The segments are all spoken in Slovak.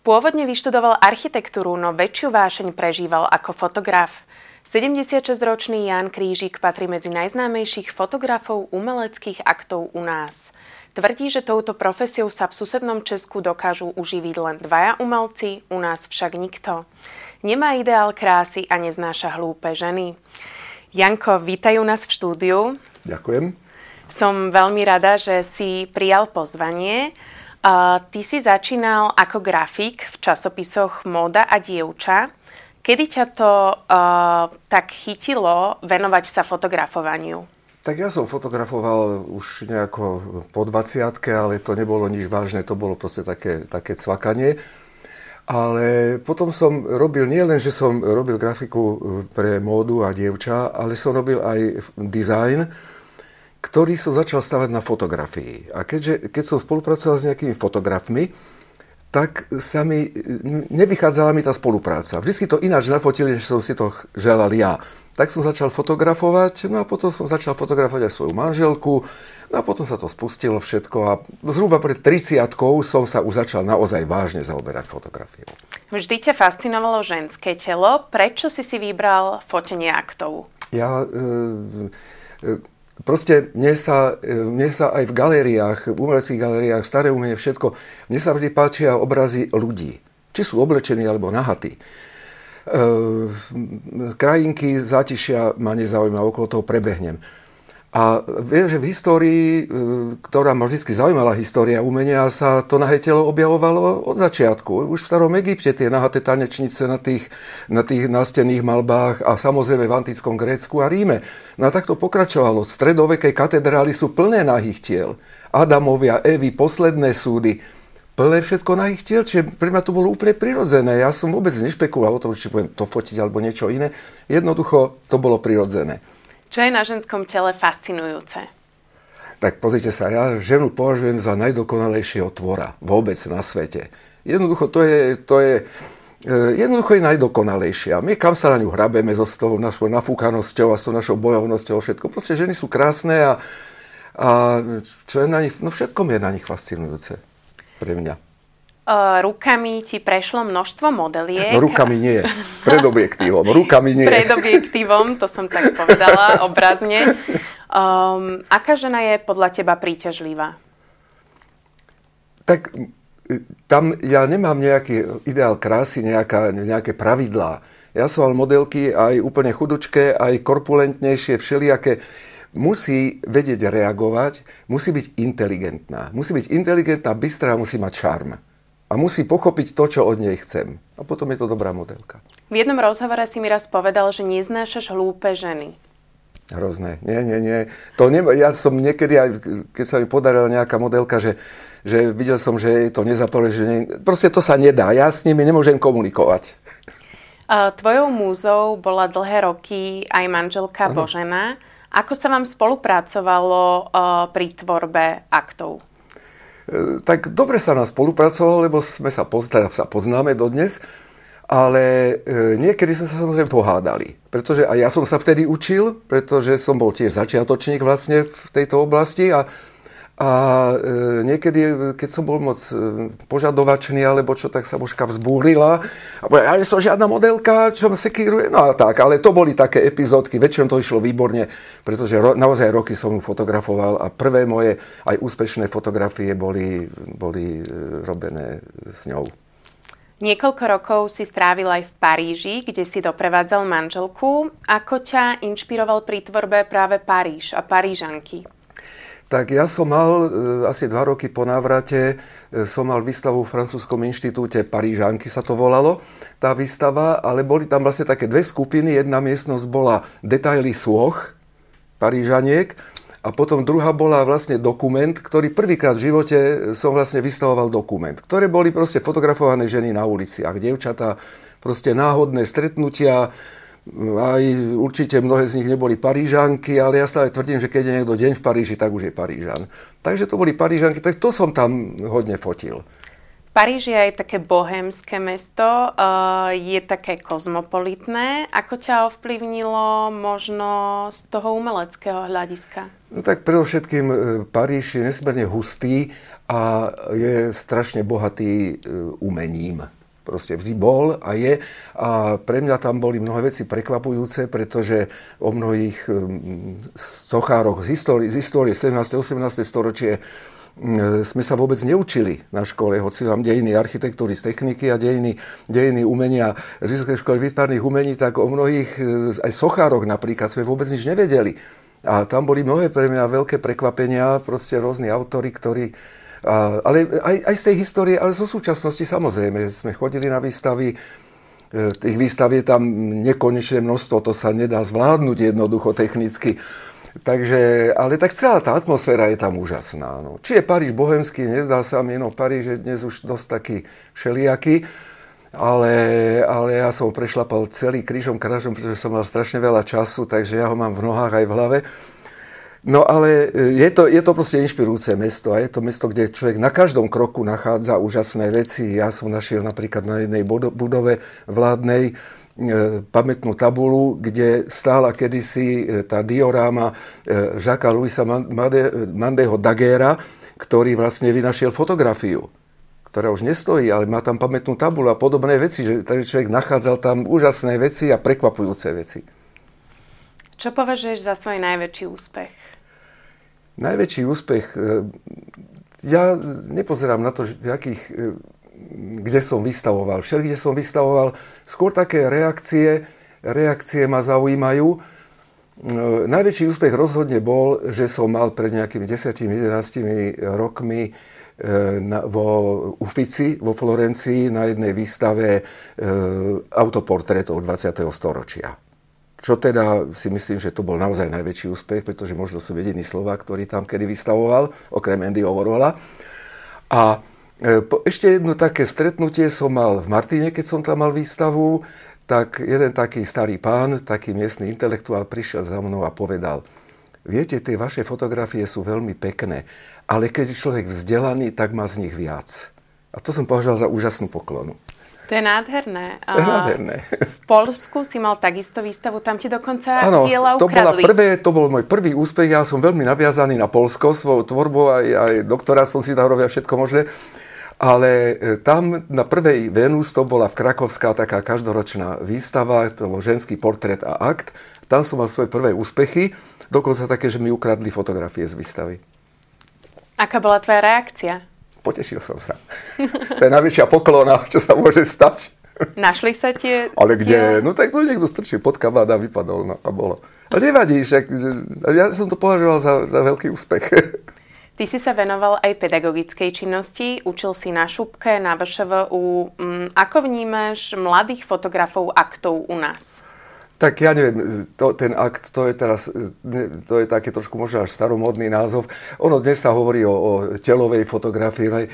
Pôvodne vyštudoval architektúru, no väčšiu vášeň prežíval ako fotograf. 76-ročný Jan Krížik patrí medzi najznámejších fotografov umeleckých aktov u nás. Tvrdí, že touto profesiou sa v susednom Česku dokážu uživiť len dvaja umelci, u nás však nikto. Nemá ideál krásy a neznáša hlúpe ženy. Janko, vítajú nás v štúdiu. Ďakujem. Som veľmi rada, že si prijal pozvanie. Ty si začínal ako grafik v časopisoch Moda a dievča. Kedy ťa to uh, tak chytilo venovať sa fotografovaniu? Tak ja som fotografoval už nejako po 20 ale to nebolo nič vážne, to bolo proste také, také cvakanie. Ale potom som robil, nie len, že som robil grafiku pre módu a dievča, ale som robil aj design, ktorý som začal stavať na fotografii. A keďže, keď som spolupracoval s nejakými fotografmi, tak sa mi, nevychádzala mi tá spolupráca. Vždy to ináč nafotili, než som si to želal ja. Tak som začal fotografovať, no a potom som začal fotografovať aj svoju manželku, no a potom sa to spustilo všetko a zhruba pred 30 som sa už začal naozaj vážne zaoberať fotografiou. Vždy ťa fascinovalo ženské telo. Prečo si si vybral fotenie aktov? Ja... E, e, Proste mne sa, e, mne sa aj v galériách, v umeleckých galériách, staré umenie, všetko, mne sa vždy páčia obrazy ľudí. Či sú oblečení alebo nahatí. E, krajinky, zátišia ma nezaujíma, okolo toho prebehnem. A viem, že v histórii, e, ktorá ma vždy zaujímala história umenia, sa to nahé telo objavovalo od začiatku. Už v starom Egypte tie nahaté tanečnice na tých, na tých nástenných malbách a samozrejme v antickom Grécku a Ríme. No a tak to pokračovalo. Stredoveké katedrály sú plné nahých tiel. Adamovia, Evy, posledné súdy plné všetko na ich tiel, čiže pre mňa to bolo úplne prirodzené. Ja som vôbec nešpekuloval o tom, či budem to fotiť alebo niečo iné. Jednoducho to bolo prirodzené. Čo je na ženskom tele fascinujúce? Tak pozrite sa, ja ženu považujem za najdokonalejšieho tvora vôbec na svete. Jednoducho to je, to je e, jednoducho je najdokonalejšia. My kam sa na ňu hrabeme so tou našou nafúkanosťou a s tou našou bojovnosťou a všetko. Proste ženy sú krásne a, a čo je na nich, no všetkom je na nich fascinujúce pre mňa rukami ti prešlo množstvo modeliek. No rukami nie, pred objektívom. Rukami nie. Pred objektívom, to som tak povedala obrazne. Um, aká žena je podľa teba príťažlivá? Tak tam ja nemám nejaký ideál krásy, nejaká, nejaké pravidlá. Ja som mal modelky aj úplne chudučké, aj korpulentnejšie, všelijaké. Musí vedieť reagovať, musí byť inteligentná. Musí byť inteligentná, bystrá, musí mať šarm a musí pochopiť to, čo od nej chcem. A potom je to dobrá modelka. V jednom rozhovore si mi raz povedal, že neznášaš hlúpe ženy. Hrozné. Nie, nie, nie. To ne, ja som niekedy, aj keď sa mi podarila nejaká modelka, že, že videl som, že to nezapalo, že nie, proste to sa nedá. Ja s nimi nemôžem komunikovať. Tvojou múzou bola dlhé roky aj manželka ano. Božena. Ako sa vám spolupracovalo pri tvorbe aktov? E, tak dobre sa nám spolupracovalo, lebo sme sa, pozna, sa poznáme dodnes, ale e, niekedy sme sa samozrejme pohádali. Pretože aj ja som sa vtedy učil, pretože som bol tiež začiatočník vlastne v tejto oblasti a a e, niekedy, keď som bol moc e, požadovačný alebo čo, tak sa mužka vzbúrila. A povedala, ja som žiadna modelka, čo sekíruje. No a tak, ale to boli také epizódky. Väčšinou to išlo výborne, pretože ro, naozaj roky som ju fotografoval a prvé moje aj úspešné fotografie boli, boli e, robené s ňou. Niekoľko rokov si strávil aj v Paríži, kde si doprevádzal manželku. Ako ťa inšpiroval pri tvorbe práve Paríž a Parížanky? Tak ja som mal e, asi dva roky po návrate, e, som mal výstavu v francúzskom inštitúte Parížanky sa to volalo, tá výstava, ale boli tam vlastne také dve skupiny. Jedna miestnosť bola detaily sôch, Parížaniek, a potom druhá bola vlastne dokument, ktorý prvýkrát v živote som vlastne vystavoval dokument, ktoré boli proste fotografované ženy na uliciach, dievčatá, proste náhodné stretnutia, aj určite mnohé z nich neboli Parížanky, ale ja stále tvrdím, že keď je niekto deň v Paríži, tak už je Parížan. Takže to boli Parížanky, tak to som tam hodne fotil. Paríž je aj také bohémske mesto, uh, je také kozmopolitné. Ako ťa ovplyvnilo možno z toho umeleckého hľadiska? No tak predovšetkým e, Paríž je nesmierne hustý a je strašne bohatý e, umením. Proste vždy bol a je. A pre mňa tam boli mnohé veci prekvapujúce, pretože o mnohých sochároch z histórie, z histórie 17. 18. storočie E, sme sa vôbec neučili na škole, hoci mám dejiny architektúry z techniky a dejiny, dejiny umenia z Vysokej školy výtvarných umení, tak o mnohých, e, aj sochároch napríklad, sme vôbec nič nevedeli. A tam boli mnohé pre mňa veľké prekvapenia, proste rôzni autory, ktorí... A, ale aj, aj z tej histórie, ale zo súčasnosti samozrejme, sme chodili na výstavy, e, tých výstav je tam nekonečné množstvo, to sa nedá zvládnuť jednoducho technicky. Takže, ale tak celá tá atmosféra je tam úžasná. No. Či je Paríž bohemský, nezdá sa mi, no Paríž je dnes už dosť taký všelijaký, ale, ale ja som prešlapal celý krížom krážom, pretože som mal strašne veľa času, takže ja ho mám v nohách aj v hlave. No ale je to, je to proste inšpirujúce mesto a je to mesto, kde človek na každom kroku nachádza úžasné veci. Ja som našiel napríklad na jednej budove vládnej E, pamätnú tabulu, kde stála kedysi e, tá dioráma e, Žaka Luisa Mandeho Dagera, ktorý vlastne vynašiel fotografiu ktorá už nestojí, ale má tam pamätnú tabulu a podobné veci, že človek nachádzal tam úžasné veci a prekvapujúce veci. Čo považuješ za svoj najväčší úspech? Najväčší úspech? Ja nepozerám na to, v akých kde som vystavoval. Všel, kde som vystavoval, skôr také reakcie, reakcie ma zaujímajú. E, najväčší úspech rozhodne bol, že som mal pred nejakými 10-11 rokmi e, na, vo Ufici, vo Florencii, na jednej výstave e, autoportrétov 20. storočia. Čo teda si myslím, že to bol naozaj najväčší úspech, pretože možno som jediný Slovák, ktorý tam kedy vystavoval, okrem Andy Overalla. A E, ešte jedno také stretnutie som mal v Martine, keď som tam mal výstavu, tak jeden taký starý pán, taký miestny intelektuál prišiel za mnou a povedal, viete, tie vaše fotografie sú veľmi pekné, ale keď je človek vzdelaný, tak má z nich viac. A to som považoval za úžasnú poklonu. To je nádherné. To je nádherné. V Polsku si mal takisto výstavu, tam ti dokonca ano, diela ukradli. to, bola prvé, to bol môj prvý úspech, ja som veľmi naviazaný na Polsko, svojou tvorbou, aj, aj doktorát som si tam robil všetko možné. Ale e, tam na prvej Venus, to bola v Krakovská taká každoročná výstava, to bol ženský portrét a akt. Tam som mal svoje prvé úspechy, dokonca také, že mi ukradli fotografie z výstavy. Aká bola tvoja reakcia? Potešil som sa. To je najväčšia poklona, čo sa môže stať. Našli sa tie... Ale kde? Ja. No tak to niekto strčil pod kabát a vypadol no, a bolo. Ale nevadí, však, ja som to považoval za, za veľký úspech. Ty si sa venoval aj pedagogickej činnosti, učil si na šupke, na VŠVU. Ako vnímaš mladých fotografov aktov u nás? Tak ja neviem, to, ten akt, to je teraz, to je také trošku možno až staromodný názov. Ono dnes sa hovorí o, o telovej fotografii.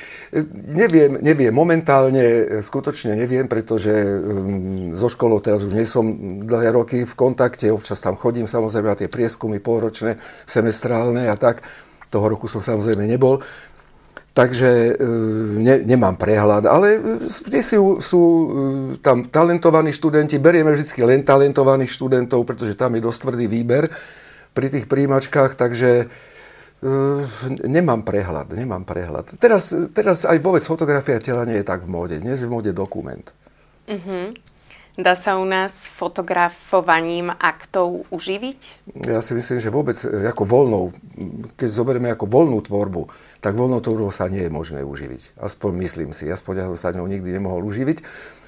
Neviem, neviem, momentálne skutočne neviem, pretože um, so školou teraz už nie som dlhé roky v kontakte, občas tam chodím samozrejme na tie prieskumy polročné, semestrálne a tak. Toho roku som samozrejme nebol. Takže e, ne, nemám prehľad, ale vždy sú, sú e, tam talentovaní študenti, berieme vždy len talentovaných študentov, pretože tam je dosť tvrdý výber pri tých príjimačkách, takže nemám prehľad, nemám prehľad. Teraz, teraz aj vôbec fotografia tela nie je tak v móde, dnes je v móde dokument. Uh-huh. Dá sa u nás fotografovaním aktov uživiť? Ja si myslím, že vôbec e, ako voľnou, keď zoberieme ako voľnú tvorbu, tak voľnou tvorbou sa nie je možné uživiť. Aspoň myslím si. Aspoň ja sa ňou nikdy nemohol uživiť.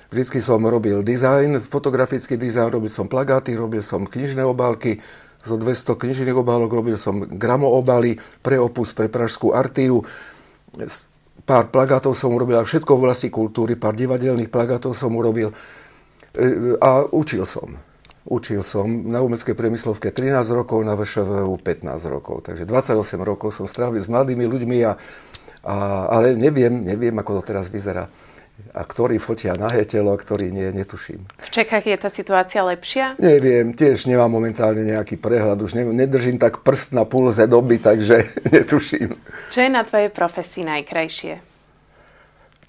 Vždycky som robil dizajn, fotografický dizajn, robil som plagáty, robil som knižné obálky, zo 200 knižných obálok robil som gramo obaly pre Opus, pre Pražskú Artiu. Pár plagátov som urobil, všetko v oblasti kultúry, pár divadelných plagátov som urobil. E, a učil som. Učil som na umeckej priemyslovke 13 rokov, na VŠVU 15 rokov. Takže 28 rokov som strávil s mladými ľuďmi, a, a, ale neviem, neviem, ako to teraz vyzerá. A ktorí fotia nahé telo, ktorí nie, netuším. V Čechách je tá situácia lepšia? Neviem, tiež nemám momentálne nejaký prehľad. Už neviem, nedržím tak prst na pulze doby, takže netuším. Čo je na tvojej profesii najkrajšie?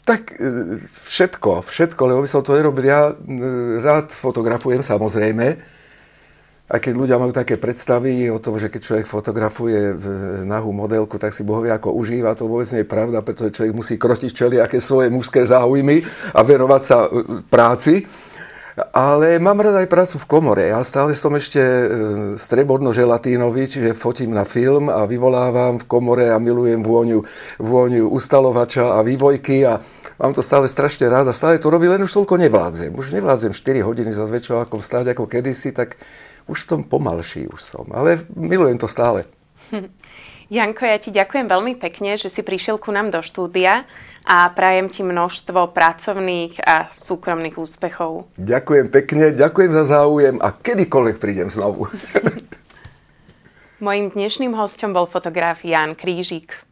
Tak e, všetko, všetko, lebo by som to nerobil. Ja rád fotografujem samozrejme, a keď ľudia majú také predstavy o tom, že keď človek fotografuje nahú modelku, tak si bohovia ako užíva, to vôbec nie je pravda, pretože človek musí krotiť aké svoje mužské záujmy a venovať sa práci. Ale mám rada aj prácu v komore. Ja stále som ešte e, streborno-želatínový, čiže fotím na film a vyvolávam v komore a milujem vôňu, vôňu ustalovača a vývojky a mám to stále strašne rád a stále to robím, len už toľko nevládzem. Už nevládzem 4 hodiny za zväčšovákom stáť ako kedysi, tak už som pomalší už som. Ale milujem to stále. Janko, ja ti ďakujem veľmi pekne, že si prišiel ku nám do štúdia a prajem ti množstvo pracovných a súkromných úspechov. Ďakujem pekne, ďakujem za záujem a kedykoľvek prídem znovu. Mojím dnešným hostom bol fotograf Jan Krížik.